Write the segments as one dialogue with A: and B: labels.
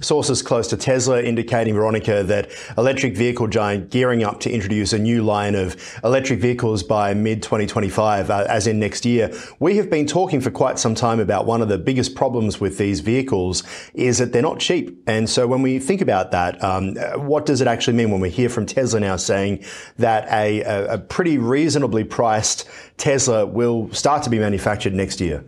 A: sources close to Tesla indicating, Veronica, that electric vehicle giant gearing up to introduce a new line of electric vehicles by mid 2025, uh, as in next year. We have been talking for quite some time about one of the biggest problems with these vehicles is that they're not cheap. And so when we think about that, um, what does it actually mean when we hear from Tesla now saying that a, a pretty reasonably priced Tesla will start to be manufactured next year?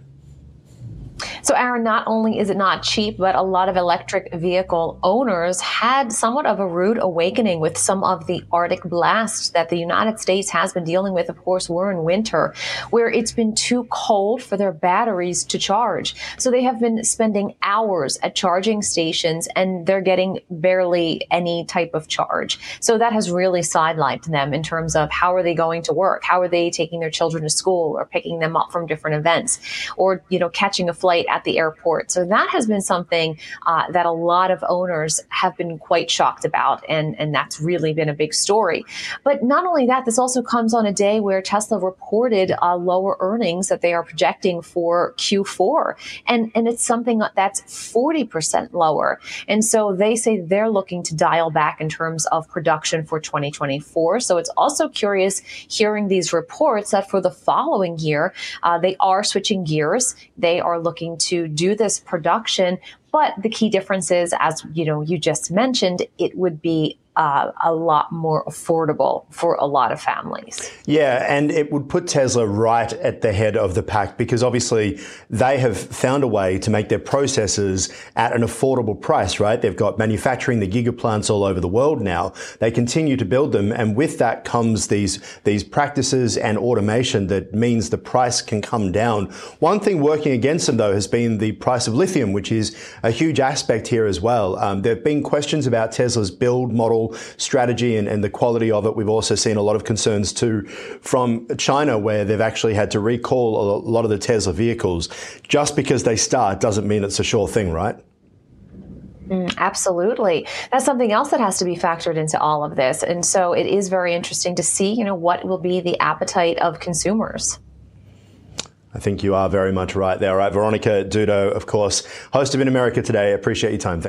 B: So, Aaron, not only is it not cheap, but a lot of electric vehicle owners had somewhat of a rude awakening with some of the Arctic blasts that the United States has been dealing with. Of course, we're in winter where it's been too cold for their batteries to charge. So they have been spending hours at charging stations and they're getting barely any type of charge. So that has really sidelined them in terms of how are they going to work? How are they taking their children to school or picking them up from different events or, you know, catching a flight at the airport. So that has been something uh, that a lot of owners have been quite shocked about, and, and that's really been a big story. But not only that, this also comes on a day where Tesla reported uh, lower earnings that they are projecting for Q4, and and it's something that's 40% lower. And so they say they're looking to dial back in terms of production for 2024. So it's also curious hearing these reports that for the following year, uh, they are switching gears. They are looking to do this production. But the key difference is, as you know, you just mentioned, it would be uh, a lot more affordable for a lot of families.
A: Yeah, and it would put Tesla right at the head of the pack because obviously they have found a way to make their processors at an affordable price, right? They've got manufacturing the gigaplants all over the world now. They continue to build them, and with that comes these these practices and automation that means the price can come down. One thing working against them though has been the price of lithium, which is a huge aspect here as well. Um, there have been questions about Tesla's build model strategy and, and the quality of it. We've also seen a lot of concerns too from China where they've actually had to recall a lot of the Tesla vehicles. Just because they start doesn't mean it's a sure thing, right?
B: Mm, absolutely. That's something else that has to be factored into all of this. And so it is very interesting to see, you know, what will be the appetite of consumers.
A: I think you are very much right there. All right, Veronica Dudo, of course, host of In America Today. Appreciate your time.